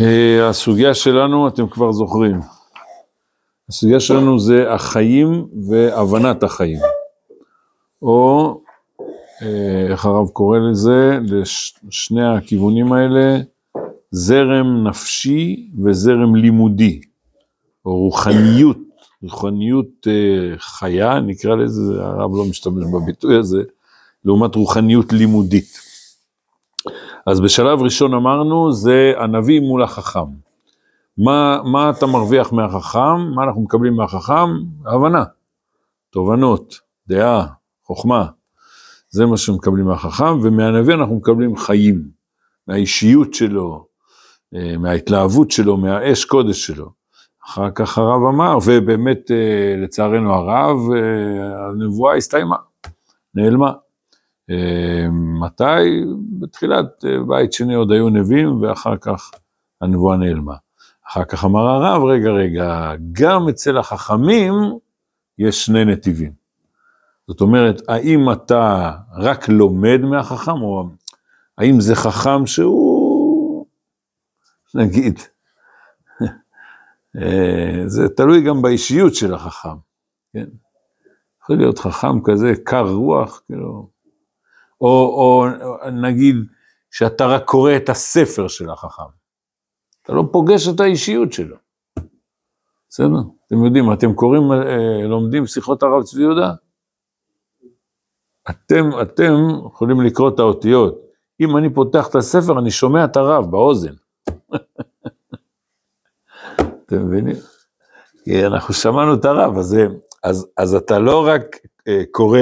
אה, הסוגיה שלנו, אתם כבר זוכרים, הסוגיה שלנו זה החיים והבנת החיים, או אה, איך הרב קורא לזה, לשני הכיוונים האלה, זרם נפשי וזרם לימודי, או רוחניות, רוחניות אה, חיה, נקרא לזה, הרב לא משתמש בביטוי הזה, לעומת רוחניות לימודית. אז בשלב ראשון אמרנו, זה הנביא מול החכם. מה, מה אתה מרוויח מהחכם? מה אנחנו מקבלים מהחכם? הבנה, תובנות, דעה, חוכמה. זה מה שמקבלים מהחכם, ומהנביא אנחנו מקבלים חיים, מהאישיות שלו, אה, מההתלהבות שלו, מהאש קודש שלו. אחר כך הרב אמר, ובאמת אה, לצערנו הרב, אה, הנבואה הסתיימה, נעלמה. מתי? בתחילת בית שני עוד היו נביאים, ואחר כך הנבואה נעלמה. אחר כך אמר הרב, רגע, רגע, גם אצל החכמים יש שני נתיבים. זאת אומרת, האם אתה רק לומד מהחכם, או האם זה חכם שהוא, נגיד, אה, זה תלוי גם באישיות של החכם, כן? יכול להיות חכם כזה, קר רוח, כאילו, או, או נגיד שאתה רק קורא את הספר של החכם. אתה לא פוגש את האישיות שלו. בסדר? אתם יודעים, אתם קוראים, אה, לומדים שיחות הרב צבי יהודה? אתם, אתם יכולים לקרוא את האותיות. אם אני פותח את הספר, אני שומע את הרב באוזן. אתם מבינים? כי אנחנו שמענו את הרב, אז, אז, אז אתה לא רק אה, קורא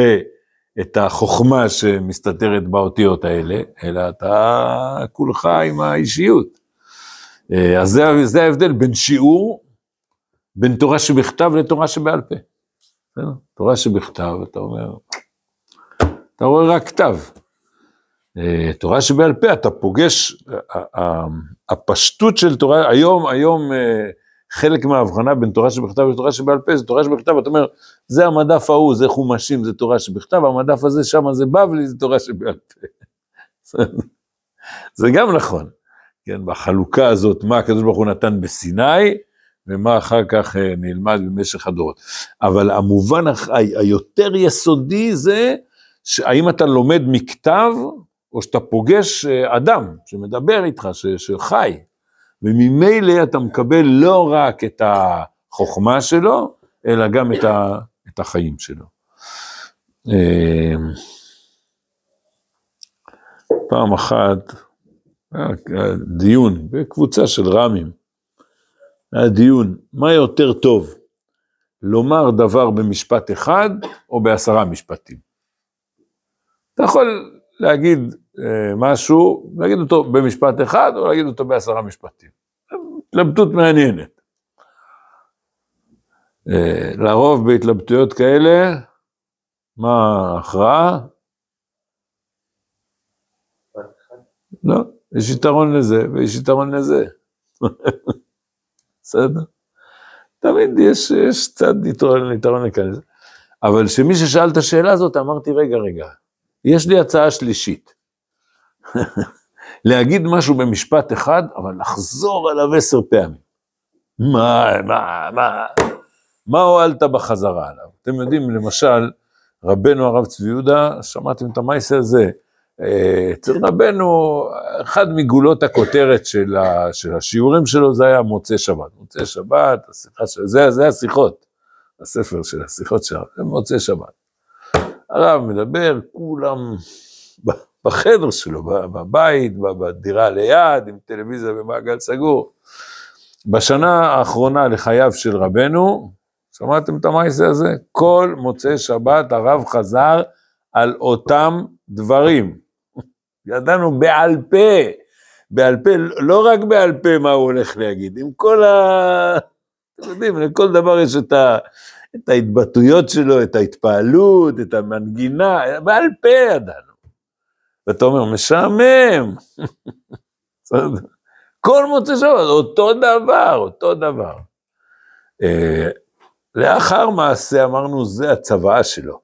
את החוכמה שמסתתרת באותיות האלה, אלא אתה כולך עם האישיות. אה, אז זה, זה ההבדל בין שיעור, בין תורה שבכתב לתורה שבעל פה. תורה שבכתב, אתה אומר, אתה רואה רק כתב. אה, תורה שבעל פה, אתה פוגש, הפשטות של תורה, היום, היום חלק מההבחנה בין תורה שבכתב לתורה שבעל פה, זה תורה שבכתב, אתה אומר, זה המדף ההוא, זה חומשים, זה תורה שבכתב, המדף הזה שם זה בבלי, זה תורה שבעל פה. זה גם נכון, כן, בחלוקה הזאת, מה הקדוש ברוך הוא נתן בסיני, ומה אחר כך אה, נלמד במשך הדורות. אבל המובן היותר יסודי זה, האם אתה לומד מכתב, או שאתה פוגש אה, אדם שמדבר איתך, שחי. וממילא אתה מקבל לא רק את החוכמה שלו, אלא גם את, ה, את החיים שלו. אמ, פעם אחת, היה דיון בקבוצה של רמים, היה דיון, מה יותר טוב, לומר דבר במשפט אחד או בעשרה משפטים? אתה יכול להגיד אה, משהו, להגיד אותו במשפט אחד או להגיד אותו בעשרה משפטים. התלבטות מעניינת. אה, לרוב בהתלבטויות כאלה, מה ההכרעה? לא, יש יתרון לזה ויש יתרון לזה. בסדר? תמיד יש, יש צד יתרון, יתרון לכאלה. אבל כשמי ששאל את השאלה הזאת, אמרתי, רגע, רגע, יש לי הצעה שלישית. להגיד משהו במשפט אחד, אבל לחזור עליו עשר פעמים. מה, מה, מה, מה הועלת בחזרה עליו? אתם יודעים, למשל, רבנו הרב צבי יהודה, שמעתם את המייסר הזה, אה, אצל רבנו, אחד מגולות הכותרת של, ה, של השיעורים שלו זה היה מוצאי שבת. מוצאי שבת, השיחה של, זה, זה השיחות, הספר של השיחות שלו, זה מוצאי שבת. הרב מדבר, כולם בחדר שלו, בבית, בדירה ליד, עם טלוויזיה במעגל סגור. בשנה האחרונה לחייו של רבנו, שמעתם את המעשה הזה? כל מוצאי שבת הרב חזר על אותם דברים. ידענו בעל פה, בעל פה, לא רק בעל פה מה הוא הולך להגיד, עם כל ה... אתם יודעים, לכל דבר יש את ה... את ההתבטאויות שלו, את ההתפעלות, את המנגינה, בעל פה ידענו. ואתה אומר, משעמם. כל מוצא שבת, אותו דבר, אותו דבר. אה, לאחר מעשה אמרנו, זה הצוואה שלו.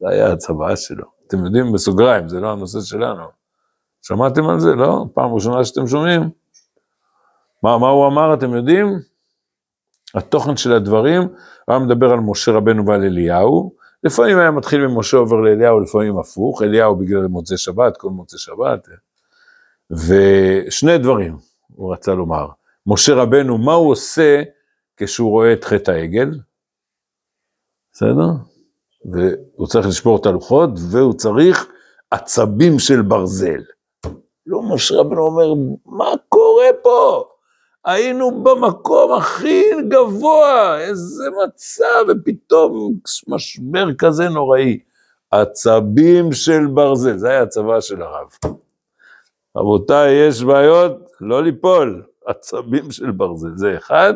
זה היה הצוואה שלו. אתם יודעים, בסוגריים, זה לא הנושא שלנו. שמעתם על זה? לא? פעם ראשונה שאתם שומעים? מה, מה הוא אמר, אתם יודעים? התוכן של הדברים, הוא היה מדבר על משה רבנו ועל אליהו, לפעמים היה מתחיל ממשה עובר לאליהו, לפעמים הפוך, אליהו בגלל מוצאי שבת, כל מוצאי שבת, ושני דברים הוא רצה לומר. משה רבנו, מה הוא עושה כשהוא רואה את חטא העגל? בסדר? והוא צריך לשבור את הלוחות, והוא צריך עצבים של ברזל. לא משה רבנו אומר, מה קורה פה? היינו במקום הכי גבוה, איזה מצב, ופתאום משבר כזה נוראי. עצבים של ברזל, זה היה הצבא של הרב. רבותיי, יש בעיות, לא ליפול, עצבים של ברזל, זה אחד.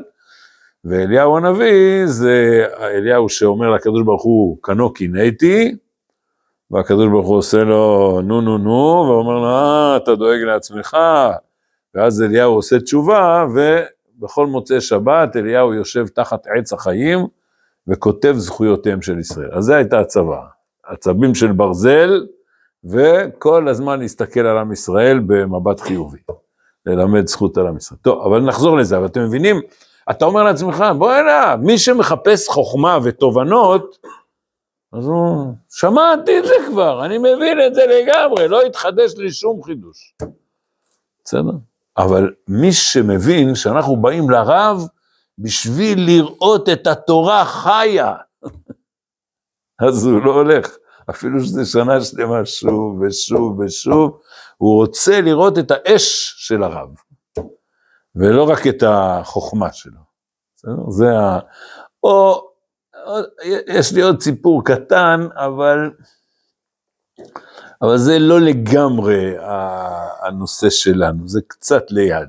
ואליהו הנביא זה אליהו שאומר לקדוש ברוך הוא, כנו קינאתי, והקדוש ברוך הוא עושה לו נו נו נו, ואומר לו, אה, אתה דואג לעצמך. ואז אליהו עושה תשובה, ובכל מוצאי שבת אליהו יושב תחת עץ החיים, וכותב זכויותיהם של ישראל. אז זו הייתה הצבא, עצבים של ברזל, וכל הזמן להסתכל על עם ישראל במבט חיובי, ללמד זכות על עם ישראל. טוב, אבל נחזור לזה, אבל אתם מבינים, אתה אומר לעצמך, בוא הנה, מי שמחפש חוכמה ותובנות, אז הוא, שמעתי את זה כבר, אני מבין את זה לגמרי, לא התחדש לי שום חידוש. בסדר? אבל מי שמבין שאנחנו באים לרב בשביל לראות את התורה חיה, אז הוא לא הולך. אפילו שזה שנה שלמה שוב ושוב ושוב, הוא רוצה לראות את האש של הרב, ולא רק את החוכמה שלו. בסדר? זה ה... או, יש לי עוד סיפור קטן, אבל, אבל זה לא לגמרי הנושא שלנו, זה קצת ליד.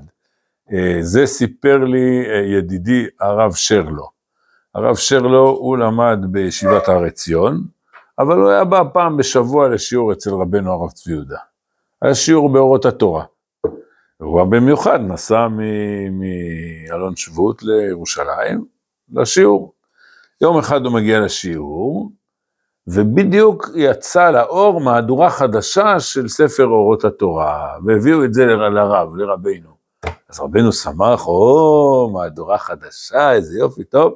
אה, זה סיפר לי אה, ידידי הרב שרלו. הרב שרלו, הוא למד בישיבת הר עציון, אבל הוא היה בא פעם בשבוע לשיעור אצל רבנו הרב צבי יהודה. היה שיעור באורות התורה. הוא במיוחד נסע מאלון שבות לירושלים לשיעור. יום אחד הוא מגיע לשיעור, ובדיוק יצא לאור מהדורה חדשה של ספר אורות התורה, והביאו את זה לרב, לרבנו. אז רבנו שמח, או, מהדורה חדשה, איזה יופי, טוב.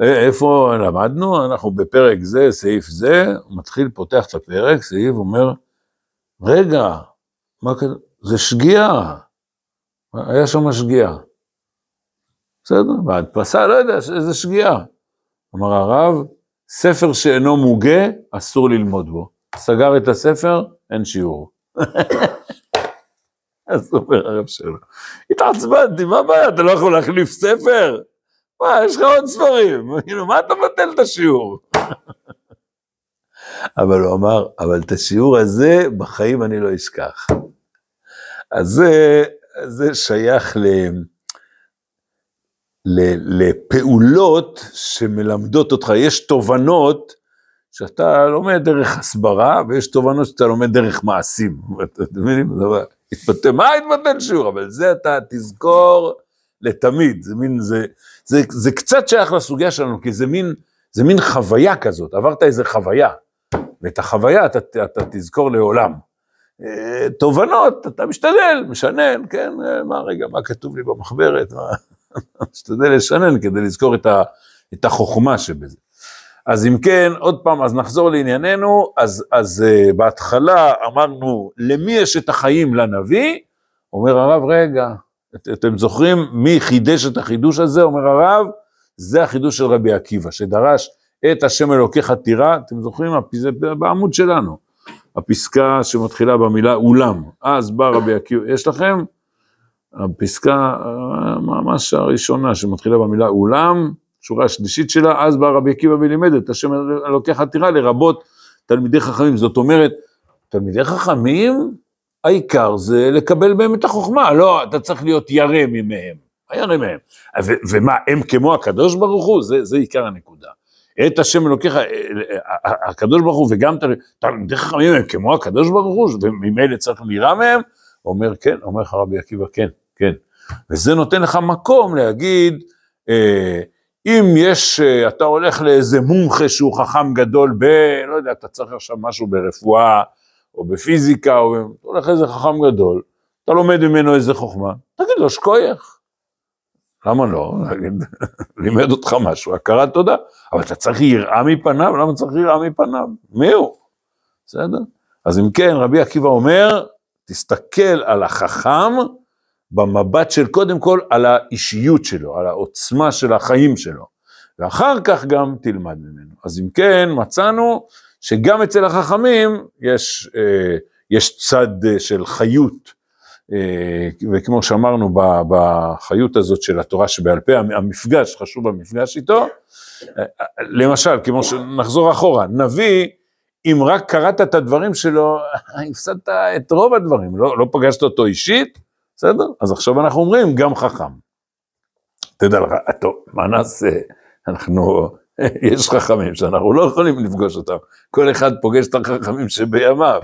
איפה למדנו? אנחנו בפרק זה, סעיף זה, מתחיל, פותח את הפרק, סעיף, אומר, רגע, מה כזה? זה שגיאה. היה שם שגיאה. בסדר? וההדפסה, לא יודע, איזה שגיאה. אמר הרב, ספר שאינו מוגה, אסור ללמוד בו. סגר את הספר, אין שיעור. אז אומר הרב שלו, התעצבנתי, מה הבעיה, אתה לא יכול להחליף ספר? מה, יש לך עוד ספרים, כאילו, מה אתה מבטל את השיעור? אבל הוא אמר, אבל את השיעור הזה, בחיים אני לא אשכח. אז זה, זה שייך ל... לפעולות שמלמדות אותך, יש תובנות שאתה לומד דרך הסברה, ויש תובנות שאתה לומד דרך מעשים. אתם מבינים? מה התבטל שיעור? אבל זה אתה תזכור לתמיד, זה מין, זה, זה, זה קצת שייך לסוגיה שלנו, כי זה מין, זה מין חוויה כזאת, עברת איזה חוויה, ואת החוויה אתה, אתה תזכור לעולם. אה, תובנות, אתה משתדל, משנן, כן, אה, מה רגע, מה כתוב לי במחברת, מה... משתדל לשנן כדי לזכור את, ה, את החוכמה שבזה. אז אם כן, עוד פעם, אז נחזור לענייננו, אז, אז uh, בהתחלה אמרנו, למי יש את החיים לנביא? אומר הרב, רגע, את, אתם זוכרים מי חידש את החידוש הזה? אומר הרב, זה החידוש של רבי עקיבא, שדרש את השם אלוקיך תירא, אתם זוכרים? זה בעמוד שלנו, הפסקה שמתחילה במילה אולם, אז בא רבי עקיבא, יש לכם? הפסקה ממש הראשונה שמתחילה במילה אולם, שורה השלישית שלה, אז בא רבי עקיבא ולימד את השם אלוקי עתירה לרבות תלמידי חכמים, זאת אומרת, תלמידי חכמים, העיקר זה לקבל מהם את החוכמה, לא, אתה צריך להיות ירא ממהם, הירא מהם. ומה, הם כמו הקדוש ברוך הוא? זה, זה עיקר הנקודה. את השם אלוקיך, אה, אה, הקדוש ברוך הוא וגם תלמידי חכמים הם כמו הקדוש ברוך הוא, וממילא צריך לירא מהם, אומר כן, אומר לך רבי עקיבא כן. כן? וזה נותן לך מקום להגיד, אה, אם יש, אה, אתה הולך לאיזה מומחה שהוא חכם גדול ב... לא יודע, אתה צריך עכשיו משהו ברפואה, או בפיזיקה, או אתה הולך לאיזה חכם גדול, אתה לומד ממנו איזה חוכמה, תגיד לו שכוייך, למה לא? לימד אותך משהו, הכרת תודה, אבל אתה צריך יראה מפניו, למה צריך יראה מפניו? מי הוא? בסדר? אז אם כן, רבי עקיבא אומר, תסתכל על החכם במבט של קודם כל על האישיות שלו, על העוצמה של החיים שלו, ואחר כך גם תלמד ממנו. אז אם כן, מצאנו שגם אצל החכמים יש, אה, יש צד אה, של חיות, אה, וכמו שאמרנו בחיות הזאת של התורה שבעל פה, המפגש, חשוב המפגש איתו, למשל, כמו שנחזור אחורה, נביא, אם רק קראת את הדברים שלו, הפסדת את רוב הדברים, לא, לא פגשת אותו אישית, בסדר? אז עכשיו אנחנו אומרים, גם חכם. תדע לך, טוב, מה נעשה? אנחנו, יש חכמים שאנחנו לא יכולים לפגוש אותם, כל אחד פוגש את החכמים שבימיו.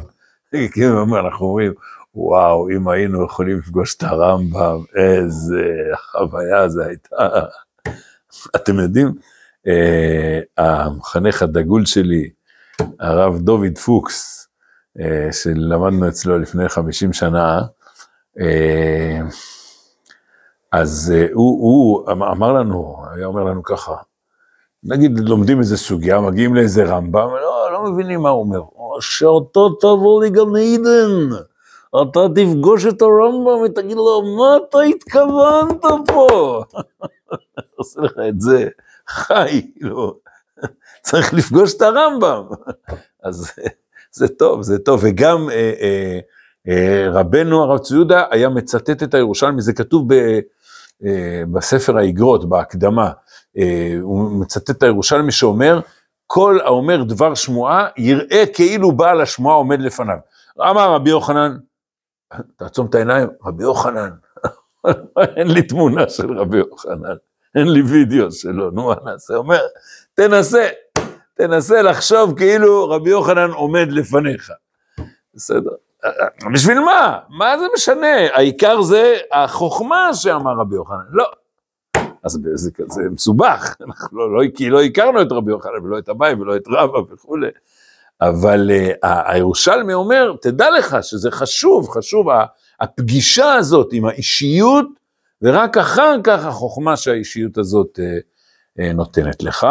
כאילו, אנחנו אומרים, וואו, אם היינו יכולים לפגוש את הרמב"ם, איזה חוויה זה הייתה. אתם יודעים, אה, המחנך הדגול שלי, הרב דוד פוקס, אה, שלמדנו אצלו לפני 50 שנה, אז אה, הוא, הוא אמ-, אמר לנו, היה אומר לנו ככה, נגיד לומדים איזה סוגיה, מגיעים לאיזה רמב"ם, לא, לא מבינים מה הוא אומר, שאותו תבוא לגן עדן, אתה תפגוש את הרמב"ם ותגיד לו, מה אתה התכוונת פה? עושה לך את זה, חי, לא, צריך לפגוש את הרמב"ם. אז זה טוב, זה טוב, וגם אה, אה, אה, רבנו הרב צבי יהודה היה מצטט את הירושלמי, זה כתוב ב, אה, בספר האגרות, בהקדמה, אה, הוא מצטט את הירושלמי שאומר, כל האומר דבר שמועה, יראה כאילו בעל השמועה עומד לפניו. אמר רבי יוחנן, תעצום את העיניים, רבי יוחנן, אין לי תמונה של רבי יוחנן, אין לי וידאו שלו, נו מה נעשה? אומר, תנסה, תנסה לחשוב כאילו רבי יוחנן עומד לפניך. בסדר? בשביל מה? מה זה משנה? העיקר זה החוכמה שאמר רבי יוחנן. לא. אז זה, זה מסובך, אנחנו לא, לא, כי לא הכרנו את רבי יוחנן ולא את אביי ולא את רבא וכולי. אבל uh, הירושלמי אומר, תדע לך שזה חשוב, חשוב הפגישה הזאת עם האישיות, ורק אחר כך החוכמה שהאישיות הזאת uh, uh, נותנת לך.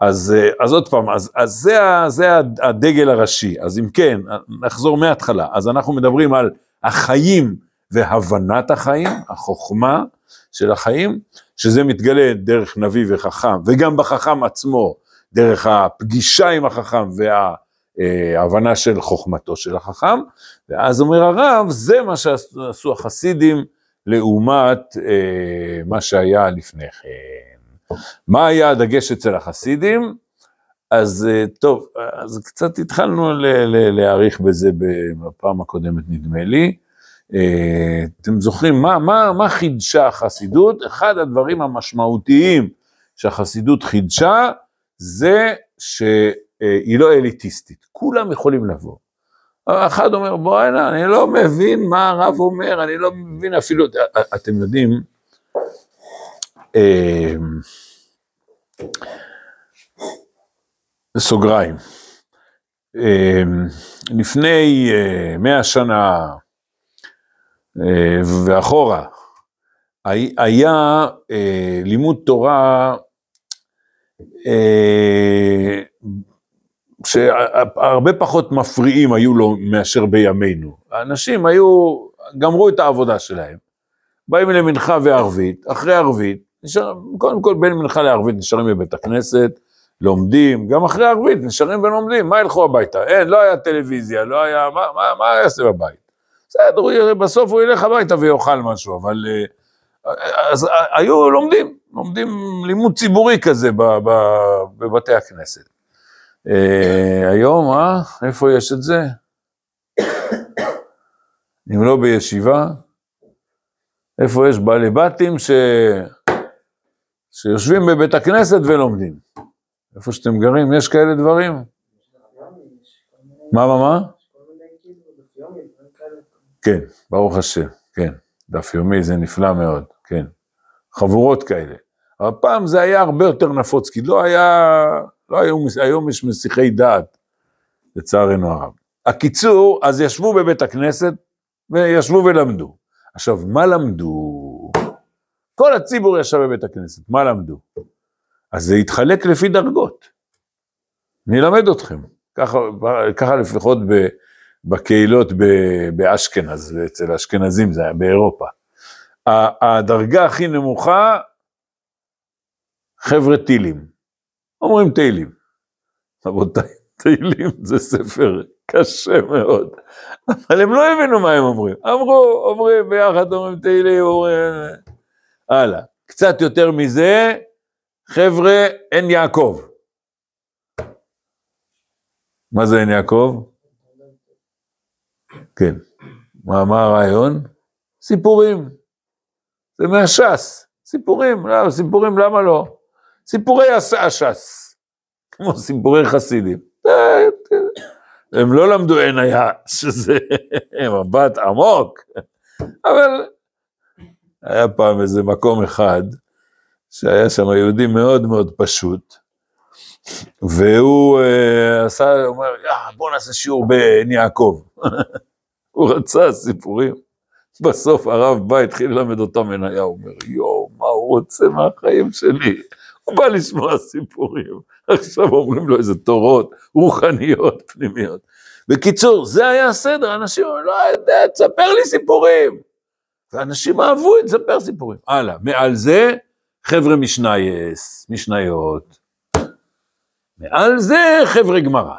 אז, אה, אז עוד פעם, אז, אז זה, זה הדגל הראשי. אז אם כן, נחזור מההתחלה. אז אנחנו מדברים על החיים והבנת החיים, החוכמה של החיים, שזה מתגלה דרך נביא וחכם, וגם בחכם עצמו, דרך הפגישה עם החכם וההבנה של חוכמתו של החכם, ואז אומר הרב, זה מה שעשו החסידים לעומת אה, מה שהיה לפני כן. מה היה הדגש אצל החסידים? אז אה, טוב, אז קצת התחלנו להעריך בזה בפעם הקודמת נדמה לי. אה, אתם זוכרים מה, מה, מה חידשה החסידות? אחד הדברים המשמעותיים שהחסידות חידשה זה שהיא לא אליטיסטית, כולם יכולים לבוא. אחד אומר בוא הנה, אני לא מבין מה הרב אומר, אני לא מבין אפילו, אתם יודעים, בסוגריים, לפני מאה שנה ואחורה, היה לימוד תורה שהרבה פחות מפריעים היו לו מאשר בימינו. האנשים היו, גמרו את העבודה שלהם, באים למנחה וערבית, אחרי ערבית, נשאר, קודם כל בין מנחה לערבית נשארים בבית הכנסת, לומדים, גם אחרי ערבית נשארים ולומדים, מה ילכו הביתה? אין, לא היה טלוויזיה, לא היה, מה, מה, מה יעשה בבית? בסדר, בסוף הוא ילך הביתה ויאכל משהו, אבל... אה, אז אה, היו לומדים, לומדים לימוד ציבורי כזה בבתי הכנסת. אה, היום, אה? איפה יש את זה? אם לא בישיבה, איפה יש בעלי בתים ש... שיושבים בבית הכנסת ולומדים. איפה שאתם גרים, יש כאלה דברים? מה, מה, מה? כן, ברוך השם, כן. דף יומי זה נפלא מאוד, כן. חבורות כאלה. אבל פעם זה היה הרבה יותר נפוץ, כי לא היה, לא היו, היום יש מסיחי דעת, לצערנו הרב. הקיצור, אז ישבו בבית הכנסת, וישבו ולמדו. עכשיו, מה למדו? כל הציבור ישב בבית הכנסת, מה למדו? אז זה התחלק לפי דרגות. אני אלמד אתכם, ככה, ככה לפחות ב, בקהילות ב, באשכנז, אצל האשכנזים זה היה באירופה. הדרגה הכי נמוכה, חבר'ה טילים, אומרים תהילים. רבותיי, תהילים זה ספר קשה מאוד, אבל הם לא הבינו מה הם אומרים. אמרו, אומרים ביחד, אומרים תהילים, אומרים... הלאה. קצת יותר מזה, חבר'ה, אין יעקב. מה זה אין יעקב? כן. מה, מה הרעיון? סיפורים. זה מהש"ס. סיפורים, לא, סיפורים למה לא? סיפורי הש"ס, כמו סיפורי חסידים. הם לא למדו אין היה, שזה מבט עמוק, אבל היה פעם איזה מקום אחד, שהיה שם יהודי מאוד מאוד פשוט, והוא uh, עשה, הוא אומר, בוא נעשה שיעור בעין יעקב. הוא רצה סיפורים. בסוף הרב בא, התחיל ללמד אותם מניה, הוא אומר, יואו, מה הוא רוצה מהחיים שלי? הוא בא לשמוע סיפורים. עכשיו אומרים לו איזה תורות רוחניות, פנימיות. בקיצור, זה היה הסדר, אנשים אומרים, לא יודע, תספר לי סיפורים. ואנשים אהבו את לספר סיפורים. הלאה, מעל זה, חבר'ה משנייס, משניות. מעל זה, חבר'ה גמרא.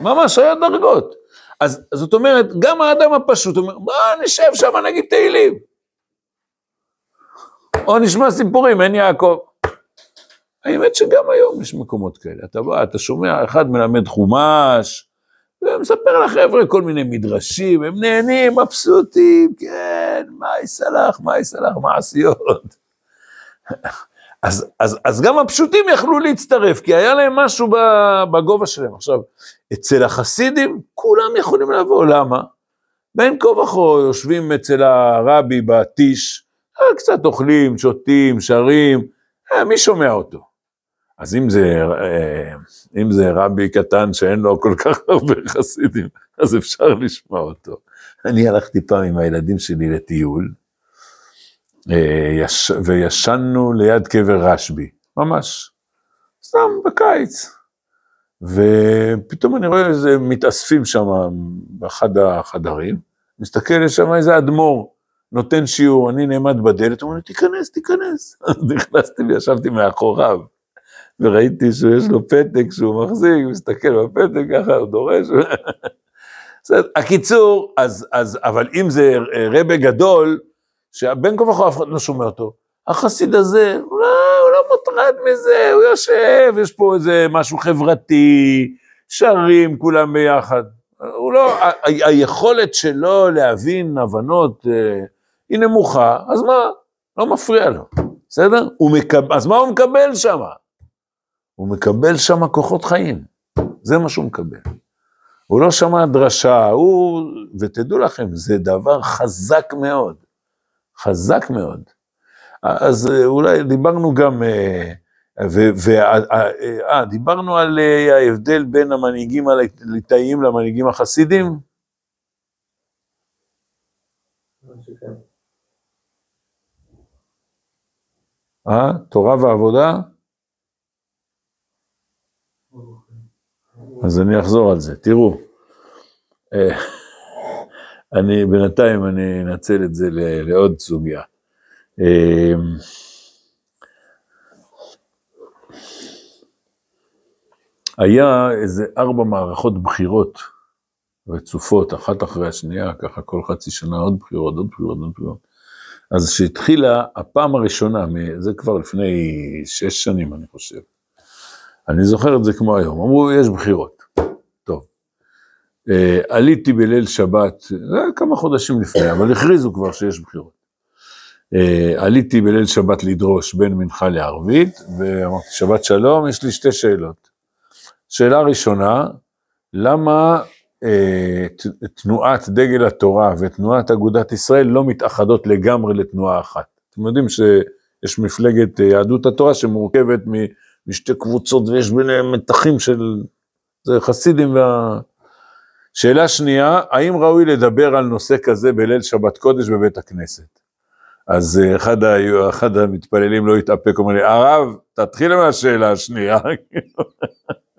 ממש היה דרגות. אז זאת אומרת, גם האדם הפשוט אומר, בוא נשב שם נגיד תהילים. או נשמע סיפורים, אין יעקב. האמת שגם היום יש מקומות כאלה. אתה בא, אתה שומע, אחד מלמד חומש, ומספר לחבר'ה כל מיני מדרשים, הם נהנים, מבסוטים, כן, מה יסלח, מה יסלח, מעשיות. אז, אז, אז גם הפשוטים יכלו להצטרף, כי היה להם משהו בגובה שלהם. עכשיו, אצל החסידים, כולם יכולים לבוא, למה? בין כה וכה יושבים אצל הרבי בטיש, קצת אוכלים, שותים, שרים, אה, מי שומע אותו? אז אם זה, אה, אם זה רבי קטן שאין לו כל כך הרבה חסידים, אז אפשר לשמוע אותו. אני הלכתי פעם עם הילדים שלי לטיול, אה, וישנו ליד קבר רשב"י, ממש, סתם בקיץ. ופתאום אני רואה איזה מתאספים שם באחד החדרים, מסתכל, יש שם איזה אדמו"ר, נותן שיעור, אני נעמד בדלת, הוא אומר לי, תיכנס, תיכנס. אז נכנסתי וישבתי מאחוריו. וראיתי שיש לו פתק שהוא מחזיק, מסתכל בפתק ככה, הוא דורש. הקיצור, אז, אז, אבל אם זה רבה גדול, שבין כה וכה אף אחד לא שומע אותו, החסיד הזה, לא, הוא לא מוטרד מזה, הוא יושב, יש פה איזה משהו חברתי, שרים כולם ביחד. הוא לא, ה- ה- היכולת שלו להבין הבנות אה, היא נמוכה, אז מה? לא מפריע לו, בסדר? מקב... אז מה הוא מקבל שם? הוא מקבל שם כוחות חיים, זה מה שהוא מקבל. הוא לא שמע דרשה, הוא, ותדעו לכם, זה דבר חזק מאוד, חזק מאוד. אז אולי דיברנו גם, ואה, דיברנו על ההבדל בין המנהיגים הליטאיים למנהיגים החסידים? אה, תורה ועבודה? אז אני אחזור על זה. תראו, אה, אני בינתיים אני אנצל את זה לעוד סוגיה. אה, היה איזה ארבע מערכות בחירות רצופות, אחת אחרי השנייה, ככה כל חצי שנה עוד בחירות, עוד בחירות, עוד בחירות. אז כשהתחילה הפעם הראשונה, זה כבר לפני שש שנים אני חושב, אני זוכר את זה כמו היום, אמרו, יש בחירות. טוב. אה, עליתי בליל שבת, זה היה כמה חודשים לפני, אבל הכריזו כבר שיש בחירות. אה, עליתי בליל שבת לדרוש בין מנחה לערבית, ואמרתי, שבת שלום, יש לי שתי שאלות. שאלה ראשונה, למה אה, תנועת דגל התורה ותנועת אגודת ישראל לא מתאחדות לגמרי לתנועה אחת? אתם יודעים שיש מפלגת יהדות התורה שמורכבת מ... משתי קבוצות ויש ביניהם מתחים של... זה חסידים וה... שאלה שנייה, האם ראוי לדבר על נושא כזה בליל שבת קודש בבית הכנסת? אז אה, אחד, ה- אחד המתפללים לא התאפק, אומר לי, הרב, תתחיל מהשאלה השנייה.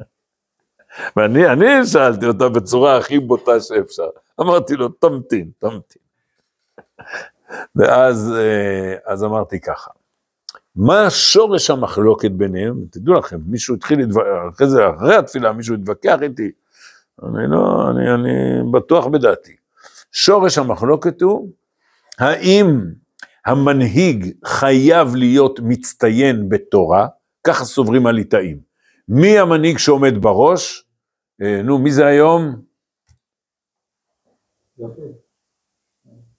ואני אני שאלתי אותה בצורה הכי בוטה שאפשר. אמרתי לו, תמתין, תמתין. ואז אה, אז אמרתי ככה, מה שורש המחלוקת ביניהם? תדעו לכם, מישהו התחיל להתווכח, אחרי זה, אחרי התפילה, מישהו התווכח איתי. אני לא, אני, אני בטוח בדעתי. שורש המחלוקת הוא, האם המנהיג חייב להיות מצטיין בתורה? ככה סוברים הליטאים. מי המנהיג שעומד בראש? אה, נו, מי זה היום?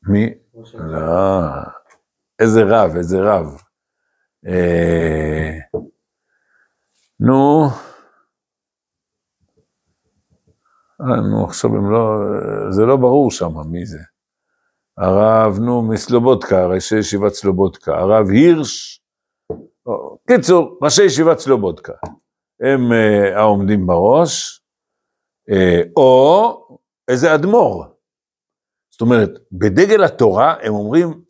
מי? לא, איזה רב, איזה רב. אה, נו, אה, נו, עכשיו הם לא, זה לא ברור שם מי זה. הרב, נו, מסלובודקה, ראשי ישיבת סלובודקה, הרב הירש, קיצור, ראשי ישיבת סלובודקה, הם אה, העומדים בראש, אה, או איזה אדמו"ר. זאת אומרת, בדגל התורה הם אומרים,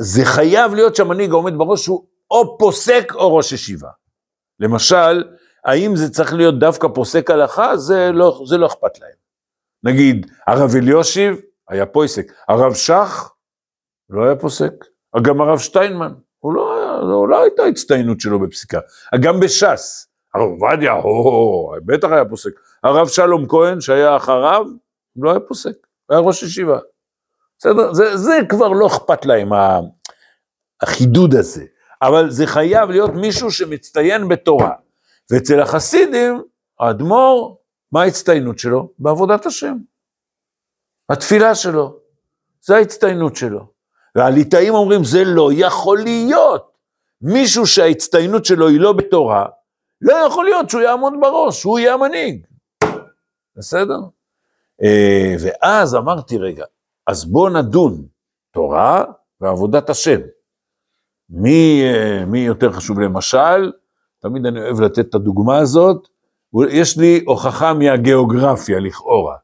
זה חייב להיות שהמנהיג העומד בראש הוא או פוסק או ראש ישיבה. למשל, האם זה צריך להיות דווקא פוסק הלכה, זה לא, זה לא אכפת להם. נגיד, הרב אליושיב היה פוסק, הרב שך לא היה פוסק, גם הרב שטיינמן, הוא לא, היה- הוא לא הייתה הצטיינות שלו בפסיקה. גם בש"ס, הרב עובדיה, הו, בטח היה פוסק. הרב שלום כהן, שהיה אחריו, לא היה פוסק, היה ראש ישיבה. בסדר? זה, זה כבר לא אכפת להם, החידוד הזה. אבל זה חייב להיות מישהו שמצטיין בתורה. ואצל החסידים, האדמו"ר, מה ההצטיינות שלו? בעבודת השם. התפילה שלו, זה ההצטיינות שלו. והליטאים אומרים, זה לא יכול להיות. מישהו שההצטיינות שלו היא לא בתורה, לא יכול להיות שהוא יעמוד בראש, שהוא יהיה המנהיג. בסדר? אה, ואז אמרתי, רגע, אז בואו נדון, תורה ועבודת השם. מי, אה, מי יותר חשוב למשל? תמיד אני אוהב לתת את הדוגמה הזאת. יש לי הוכחה מהגיאוגרפיה לכאורה.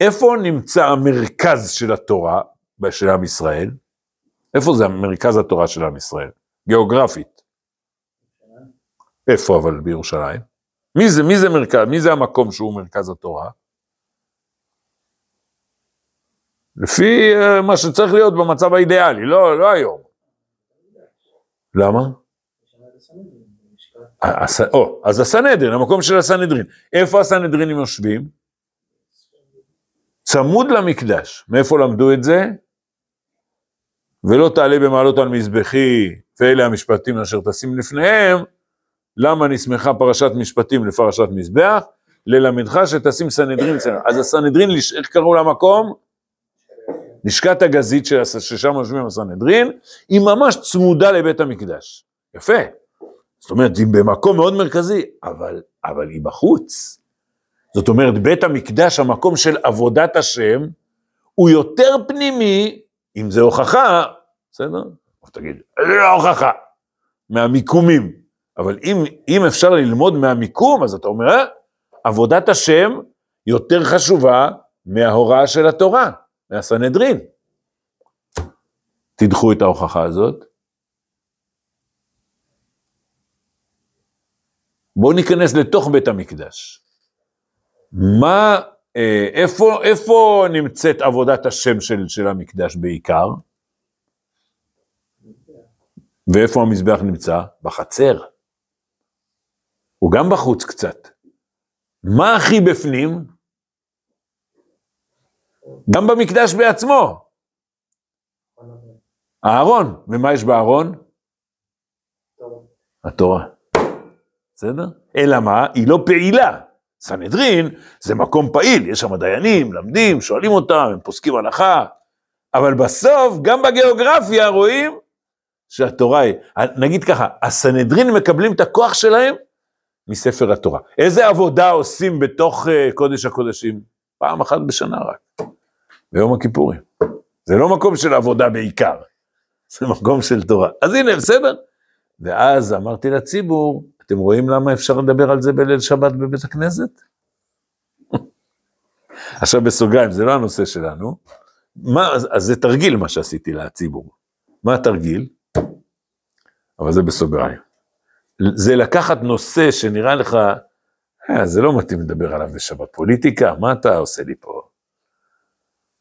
איפה נמצא המרכז של התורה של עם ישראל? איפה זה מרכז התורה של עם ישראל? גיאוגרפית. איפה אבל בירושלים? מי זה, מי זה מרכז, מי זה המקום שהוא מרכז התורה? לפי אה, מה שצריך להיות במצב האידיאלי, לא, לא היום. למה? או, אז הסנהדרין, המקום של הסנהדרין. איפה הסנהדרינים יושבים? צמוד למקדש. מאיפה למדו את זה? ולא תעלה במעלות על מזבחי, ואלה המשפטים אשר תשים לפניהם, למה נסמכה פרשת משפטים לפרשת מזבח? ללמדך שתשים סנהדרין אצלנו. אז הסנהדרין, איך קראו למקום? לשכת הגזית של ששם יושבים הסנהדרין, היא ממש צמודה לבית המקדש. יפה. זאת אומרת, היא במקום מאוד מרכזי, אבל, אבל היא בחוץ. זאת אומרת, בית המקדש, המקום של עבודת השם, הוא יותר פנימי, אם זה הוכחה, בסדר? אז תגיד, לא הוכחה, מהמיקומים. אבל אם, אם אפשר ללמוד מהמיקום, אז אתה אומר, אה, עבודת השם יותר חשובה מההוראה של התורה, מהסנהדרין. תדחו את ההוכחה הזאת. בואו ניכנס לתוך בית המקדש. מה, אה, איפה, איפה נמצאת עבודת השם של, של המקדש בעיקר? ואיפה המזבח נמצא? בחצר. הוא גם בחוץ קצת. מה הכי בפנים? גם במקדש בעצמו. הארון. ומה יש בארון? התורה. בסדר? אלא מה? היא לא פעילה. סנהדרין זה מקום פעיל, יש שם דיינים, למדים, שואלים אותם, הם פוסקים הלכה, אבל בסוף, גם בגיאוגרפיה רואים שהתורה היא, נגיד ככה, הסנהדרין מקבלים את הכוח שלהם מספר התורה. איזה עבודה עושים בתוך uh, קודש הקודשים? פעם אחת בשנה רק, ביום הכיפורים. זה לא מקום של עבודה בעיקר, זה מקום של תורה. אז הנה, בסדר? ואז אמרתי לציבור, אתם רואים למה אפשר לדבר על זה בליל שבת בבית הכנסת? עכשיו בסוגריים, זה לא הנושא שלנו. מה, אז, אז זה תרגיל מה שעשיתי לציבור. מה התרגיל? אבל זה בסוגריים. זה לקחת נושא שנראה לך, אה, זה לא מתאים לדבר עליו בשבת. פוליטיקה, מה אתה עושה לי פה?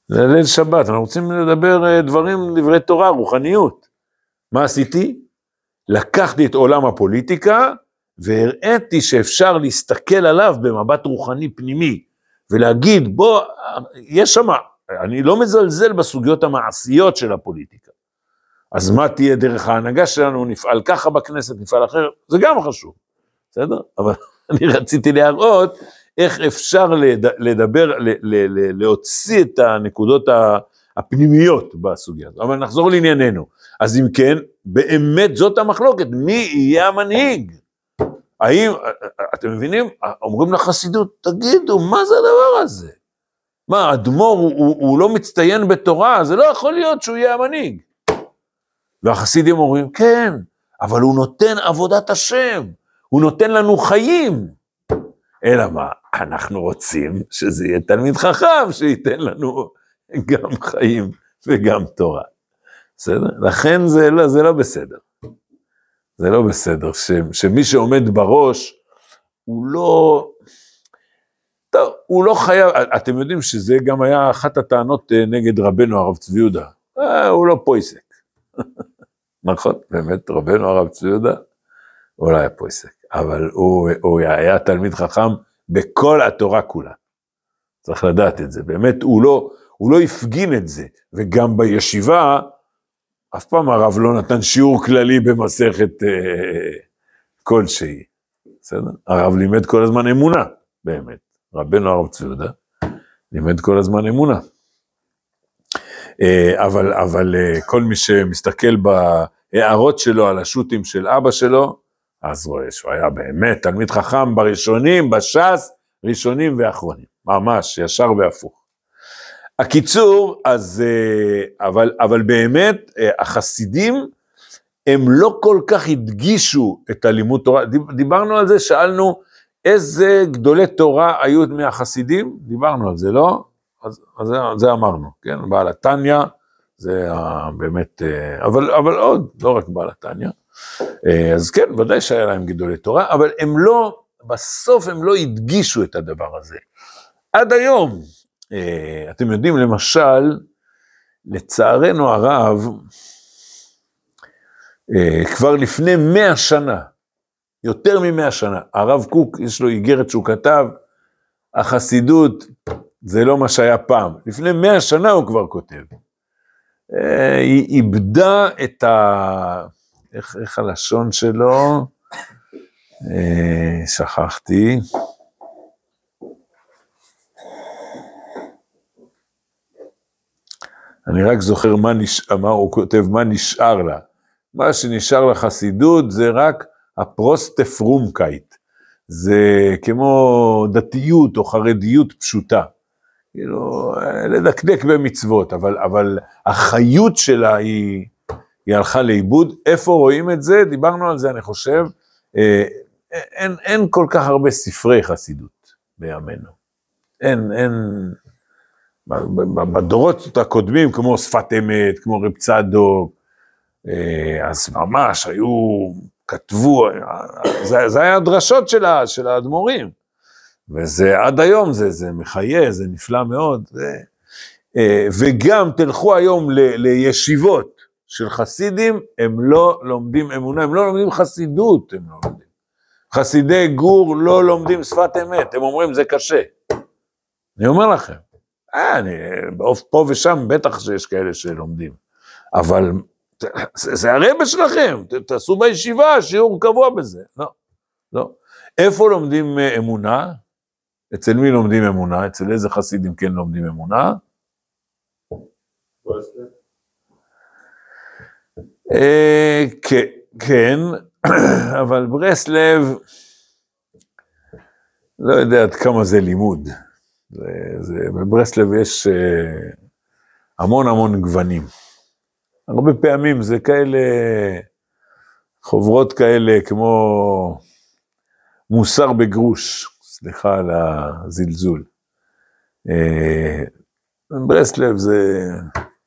זה ליל שבת, אנחנו רוצים לדבר אה, דברים, דברי תורה, רוחניות. מה עשיתי? לקחתי את עולם הפוליטיקה והראיתי שאפשר להסתכל עליו במבט רוחני פנימי, ולהגיד, בוא, יש שם, אני לא מזלזל בסוגיות המעשיות של הפוליטיקה. אז מה תהיה דרך ההנהגה שלנו, נפעל ככה בכנסת, נפעל אחרת, זה גם חשוב, בסדר? אבל אני רציתי להראות איך אפשר לדבר, להוציא את הנקודות הפנימיות בסוגיה הזאת. אבל נחזור לענייננו. אז אם כן, באמת זאת המחלוקת, מי יהיה המנהיג? האם, אתם מבינים? אומרים לחסידות, תגידו, מה זה הדבר הזה? מה, האדמו"ר הוא, הוא, הוא לא מצטיין בתורה, זה לא יכול להיות שהוא יהיה המנהיג. והחסידים אומרים, כן, אבל הוא נותן עבודת השם, הוא נותן לנו חיים. אלא מה, אנחנו רוצים שזה יהיה תלמיד חכם שייתן לנו גם חיים וגם תורה. בסדר? לכן זה לא, זה לא בסדר. זה לא בסדר, ש, שמי שעומד בראש, הוא לא, טוב, הוא לא חייב, אתם יודעים שזה גם היה אחת הטענות אה, נגד רבנו הרב צבי יהודה, אה, הוא לא פויסק. נכון, באמת, רבנו הרב צבי יהודה, הוא לא היה פויסק, אבל הוא, הוא היה תלמיד חכם בכל התורה כולה. צריך לדעת את זה, באמת, הוא לא, הוא לא הפגין את זה, וגם בישיבה, אף פעם הרב לא נתן שיעור כללי במסכת אה, כלשהי, בסדר? הרב לימד כל הזמן אמונה, באמת. רבנו הרב צביודה לימד כל הזמן אמונה. אה, אבל, אבל אה, כל מי שמסתכל בהערות שלו על השו"תים של אבא שלו, אז רואה שהוא היה באמת תלמיד חכם בראשונים, בש"ס, ראשונים ואחרונים, ממש, ישר והפוך. הקיצור, אז, אה, אבל, אבל באמת, אה, החסידים, הם לא כל כך הדגישו את הלימוד תורה, דיברנו על זה, שאלנו איזה גדולי תורה היו מהחסידים, דיברנו על זה, לא? אז, אז זה, זה אמרנו, כן? בעל התניא, זה באמת, אה, אבל, אבל עוד, לא רק בעל התניא. אז כן, ודאי שהיה להם גדולי תורה, אבל הם לא, בסוף הם לא הדגישו את הדבר הזה. עד היום, אה, אתם יודעים, למשל, לצערנו הרב, אה, כבר לפני מאה שנה, יותר ממאה שנה, הרב קוק, יש לו איגרת שהוא כתב, החסידות זה לא מה שהיה פעם. לפני מאה שנה הוא כבר כותב. אה, היא איבדה את ה... איך, איך הלשון שלו? שכחתי. אני רק זוכר מה, נש... מה הוא כותב, מה נשאר לה. מה שנשאר לחסידות זה רק ה פראסט פרומקייט. זה כמו דתיות או חרדיות פשוטה. כאילו, לדקדק במצוות, אבל, אבל החיות שלה היא, היא הלכה לאיבוד. איפה רואים את זה? דיברנו על זה, אני חושב. אה, אין, אין כל כך הרבה ספרי חסידות בימינו. אין, אין, בדורות הקודמים, כמו שפת אמת, כמו רב צדוק, אה, אז ממש היו, כתבו, זה, זה היה הדרשות של, של האדמו"רים. וזה עד היום, זה, זה מחיה, זה נפלא מאוד. זה, אה, וגם תלכו היום ל, לישיבות של חסידים, הם לא לומדים אמונה, הם לא לומדים חסידות, הם לא לומדים. חסידי גור לא לומדים שפת אמת, הם אומרים זה קשה. אני אומר לכם. אה, אני, פה ושם בטח שיש כאלה שלומדים, אבל זה, זה הרבה שלכם, ת, תעשו בישיבה שיעור קבוע בזה. לא, לא. איפה לומדים אה, אמונה? אצל מי לומדים אמונה? אצל איזה חסידים כן לומדים אמונה? אה, כן, אבל ברסלב, לא יודע עד כמה זה לימוד. בברסלב יש אה, המון המון גוונים. הרבה פעמים זה כאלה חוברות כאלה כמו מוסר בגרוש, סליחה על הזלזול. אה, ברסלב זה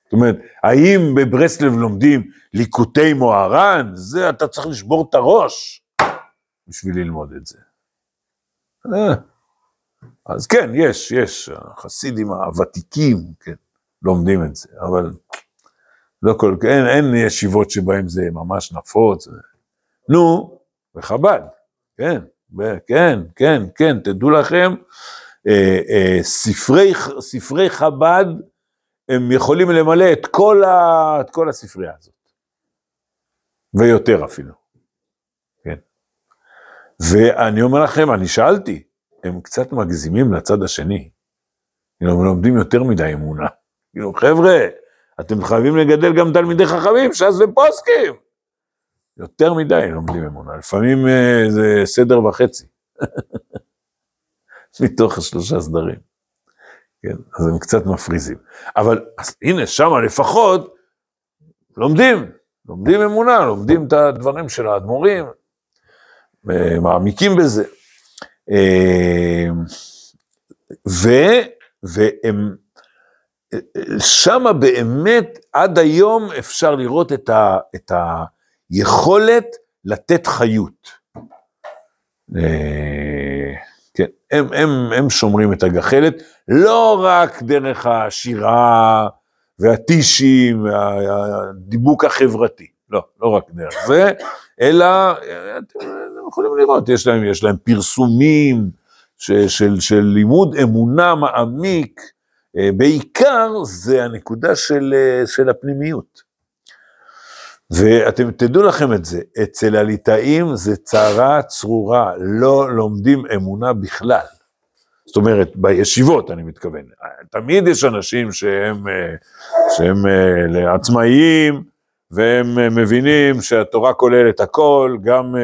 זאת אומרת, האם בברסלב לומדים ליקוטי מוהר"ן? זה אתה צריך לשבור את הראש בשביל ללמוד את זה. אה, אז כן, יש, יש, החסידים הוותיקים, כן, לומדים את זה, אבל לא כל, אין, אין ישיבות שבהן זה ממש נפוץ. נו, וחב"ד, כן, כן, כן, כן, תדעו לכם, אה, אה, ספרי, ספרי חב"ד, הם יכולים למלא את כל, ה, את כל הספרייה הזאת, ויותר אפילו, כן. ואני אומר לכם, אני שאלתי, הם קצת מגזימים לצד השני, הם לומדים יותר מדי אמונה. כאילו, חבר'ה, אתם חייבים לגדל גם תלמידי חכמים, ש"ס ופוסקים. יותר מדי לומדים אמונה, לפעמים אה, זה סדר וחצי. מתוך השלושה סדרים. כן, אז הם קצת מפריזים. אבל אז הנה, שם לפחות לומדים, לומדים אמונה, לומדים את הדברים של האדמו"רים, מעמיקים בזה. אה, ו, והם, שמה באמת עד היום אפשר לראות את, ה, את היכולת לתת חיות. כן, הם, הם, הם שומרים את הגחלת, לא רק דרך השירה והטישים, והדיבוק החברתי, לא, לא רק דרך זה, אלא אתם יכולים לראות, יש להם, יש להם פרסומים של, של, של לימוד אמונה מעמיק, אה, בעיקר זה הנקודה של, אה, של הפנימיות. ואתם תדעו לכם את זה, אצל הליטאים זה צרה צרורה, לא לומדים אמונה בכלל. זאת אומרת, בישיבות אני מתכוון. תמיד יש אנשים שהם, אה, שהם עצמאיים, והם מבינים שהתורה כוללת הכל, גם,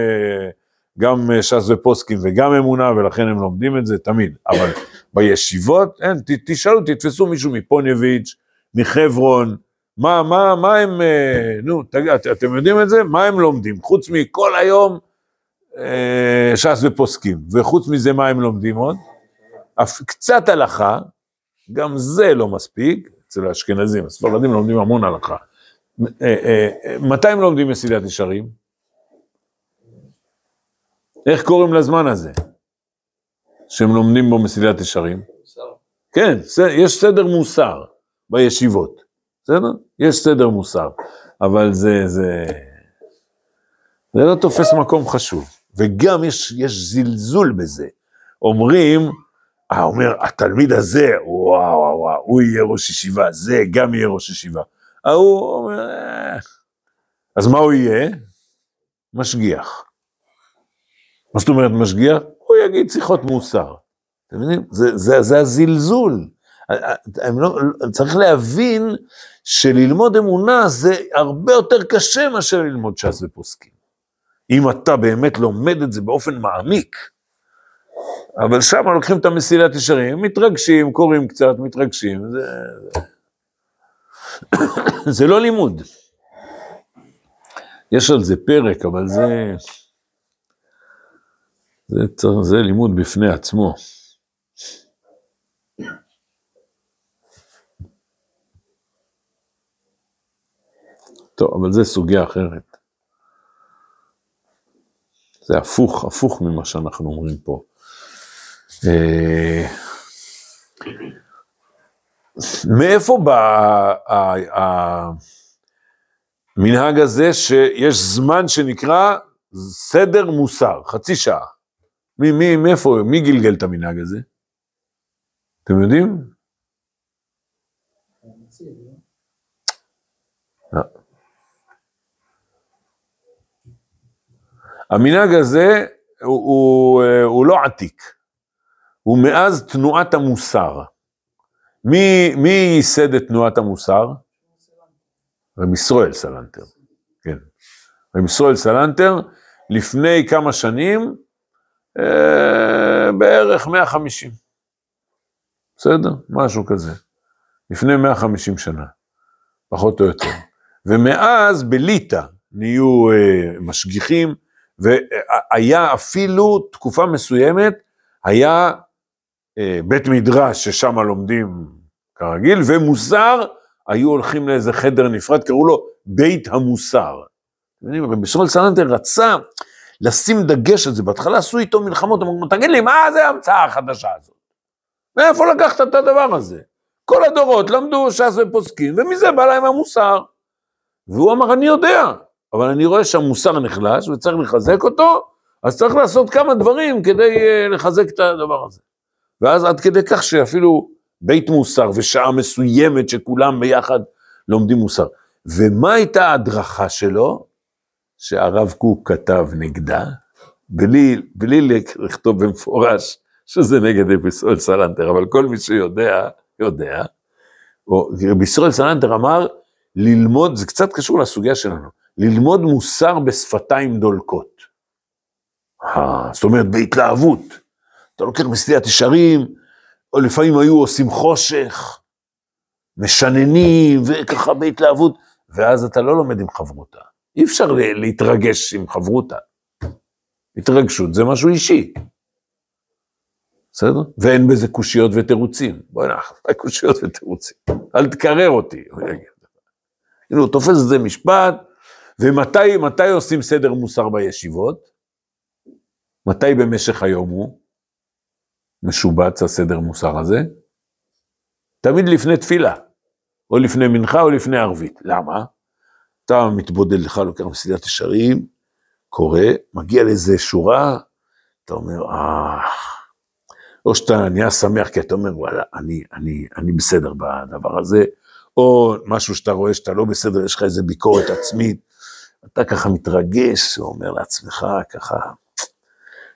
גם ש"ס ופוסקים וגם אמונה, ולכן הם לומדים את זה תמיד. אבל בישיבות, אין, ת, תשאלו, תתפסו מישהו מפוניביץ', מחברון, מה, מה, מה הם, אה, נו, תגיד, אתם יודעים את זה? מה הם לומדים? חוץ מכל היום אה, ש"ס ופוסקים, וחוץ מזה מה הם לומדים עוד? אף, קצת הלכה, גם זה לא מספיק, אצל האשכנזים, הספרדים לומדים המון הלכה. אה, אה, מתי הם לומדים מסילת ישרים? איך קוראים לזמן הזה? שהם לומדים בו מסילת ישרים? כן, יש סדר מוסר בישיבות, בסדר? יש סדר מוסר, אבל זה, זה, זה לא תופס מקום חשוב, וגם יש, יש זלזול בזה. אומרים, אה, אומר, התלמיד הזה, וואו, וואו, וואו, הוא יהיה ראש ישיבה, זה גם יהיה ראש ישיבה. ההוא אומר, אה. אז מה הוא יהיה? משגיח. מה זאת אומרת משגיח? הוא יגיד שיחות מוסר. אתם מבינים? זה, זה, זה הזלזול. לא, צריך להבין שללמוד אמונה זה הרבה יותר קשה מאשר ללמוד ש"ס ופוסקים. אם אתה באמת לומד את זה באופן מעמיק. אבל שם לוקחים את המסילת ישרים, מתרגשים, קוראים קצת, מתרגשים, זה, זה, לא לימוד. יש על זה פרק, אבל זה... זה, זה לימוד בפני עצמו. טוב, אבל זה סוגיה אחרת. זה הפוך, הפוך ממה שאנחנו אומרים פה. אה, מאיפה בא המנהג הזה שיש זמן שנקרא סדר מוסר, חצי שעה? מי, מי, מאיפה, מי גלגל את המנהג הזה? אתם יודעים? המנהג הזה הוא, הוא, הוא לא עתיק, הוא מאז תנועת המוסר. מי, מי ייסד את תנועת המוסר? רב ישראל סלנטר, כן. רב ישראל סלנטר, לפני כמה שנים, אה, בערך 150. בסדר? משהו כזה. לפני 150 שנה, פחות או יותר. ומאז בליטא נהיו אה, משגיחים, והיה אפילו תקופה מסוימת, היה אה, בית מדרש ששם לומדים כרגיל, ומוסר היו הולכים לאיזה חדר נפרד, קראו לו בית המוסר. רבי שמואל סלנטר רצה לשים דגש על זה, בהתחלה עשו איתו מלחמות, אמרו, תגיד לי, מה זה ההמצאה החדשה הזאת? מאיפה לקחת את הדבר הזה? כל הדורות למדו ש"ס ופוסקים, ומזה בא להם המוסר. והוא אמר, אני יודע, אבל אני רואה שהמוסר נחלש וצריך לחזק אותו, אז צריך לעשות כמה דברים כדי uh, לחזק את הדבר הזה. ואז עד כדי כך שאפילו בית מוסר ושעה מסוימת שכולם ביחד לומדים מוסר. ומה הייתה ההדרכה שלו? שהרב קוק כתב נגדה, בלי, בלי לכתוב במפורש שזה נגד רבי סלנטר, אבל כל מי שיודע, יודע. רבי ישראל סלנטר אמר, ללמוד, זה קצת קשור לסוגיה שלנו, ללמוד מוסר בשפתיים דולקות. אה, זאת אומרת, בהתלהבות. אתה לוקח מסטיית ישרים, או לפעמים היו עושים חושך, משננים, וככה בהתלהבות, ואז אתה לא לומד עם חברותה. אי אפשר להתרגש עם חברותה. התרגשות זה משהו אישי. בסדר? ואין בזה קושיות ותירוצים. בואי נח, קושיות ותירוצים. אל תקרר אותי, הוא הוא תופס את זה משפט, ומתי עושים סדר מוסר בישיבות? מתי במשך היום הוא משובץ הסדר מוסר הזה? תמיד לפני תפילה, או לפני מנחה או לפני ערבית. למה? אתה מתבודד לך, לוקח מסילת ישרים, קורא, מגיע לאיזה שורה, אתה אומר, אה, או שאתה נהיה שמח כי אתה אומר, וואלה, אני, אני, אני בסדר בדבר הזה, או משהו שאתה רואה שאתה לא בסדר, יש לך איזה ביקורת עצמית, אתה ככה מתרגש, ואומר לעצמך ככה,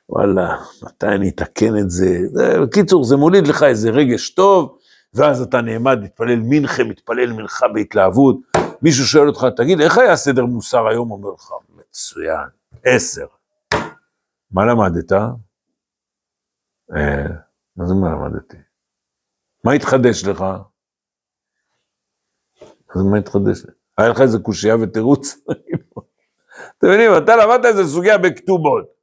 וואלה, מתי אני אתקן את זה? בקיצור, זה מוליד לך איזה רגש טוב, ואז אתה נעמד, מתפלל מנחה, מתפלל מנחה בהתלהבות. מישהו שואל אותך, תגיד, איך היה סדר מוסר היום? אומר לך, מצוין, עשר. מה למדת? אה, מה זה מה למדתי? מה התחדש לך? אז מה התחדש? היה לך איזה קושייה ותירוץ? אתם יודעים, אתה למדת איזה סוגיה בכתובות.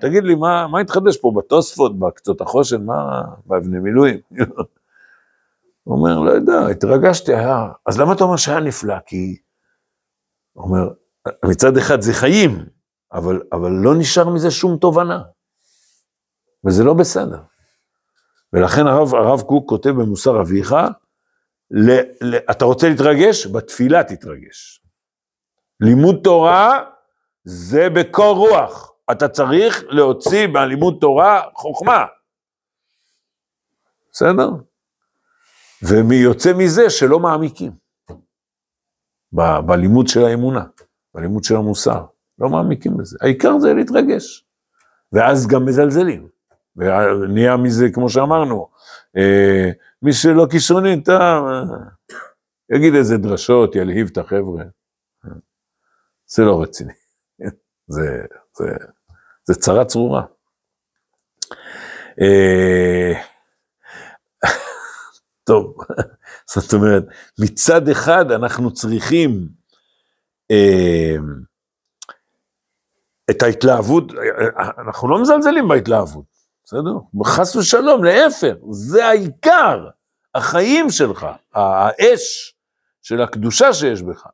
תגיד לי, מה, מה התחדש פה בתוספות, בקצות החושן, מה, באבני מילואים? הוא אומר, לא יודע, התרגשתי, היה... אז למה אתה אומר שהיה נפלא? כי... הוא אומר, מצד אחד זה חיים, אבל, אבל לא נשאר מזה שום תובנה. וזה לא בסדר. ולכן הרב, הרב קוק כותב במוסר אביך, ל, ל, אתה רוצה להתרגש? בתפילה תתרגש. לימוד תורה זה בקור רוח. אתה צריך להוציא מהלימוד תורה חוכמה. בסדר? ומי יוצא מזה שלא מעמיקים. ב- בלימוד של האמונה, בלימוד של המוסר, לא מעמיקים בזה. העיקר זה להתרגש. ואז גם מזלזלים. ונהיה מזה, כמו שאמרנו, אה, מי שלא כישרוני, אתה אה, יגיד איזה דרשות, ילהיב את החבר'ה. זה לא רציני. זה, זה, זה צרה צרורה. אה, טוב, זאת אומרת, מצד אחד אנחנו צריכים אה, את ההתלהבות, אנחנו לא מזלזלים בהתלהבות, בסדר? חס ושלום, להפך, זה העיקר, החיים שלך, האש של הקדושה שיש בך.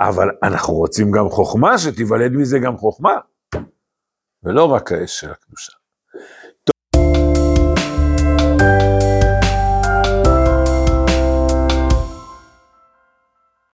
אבל אנחנו רוצים גם חוכמה, שתיוולד מזה גם חוכמה. ולא רק האש של הקדושה.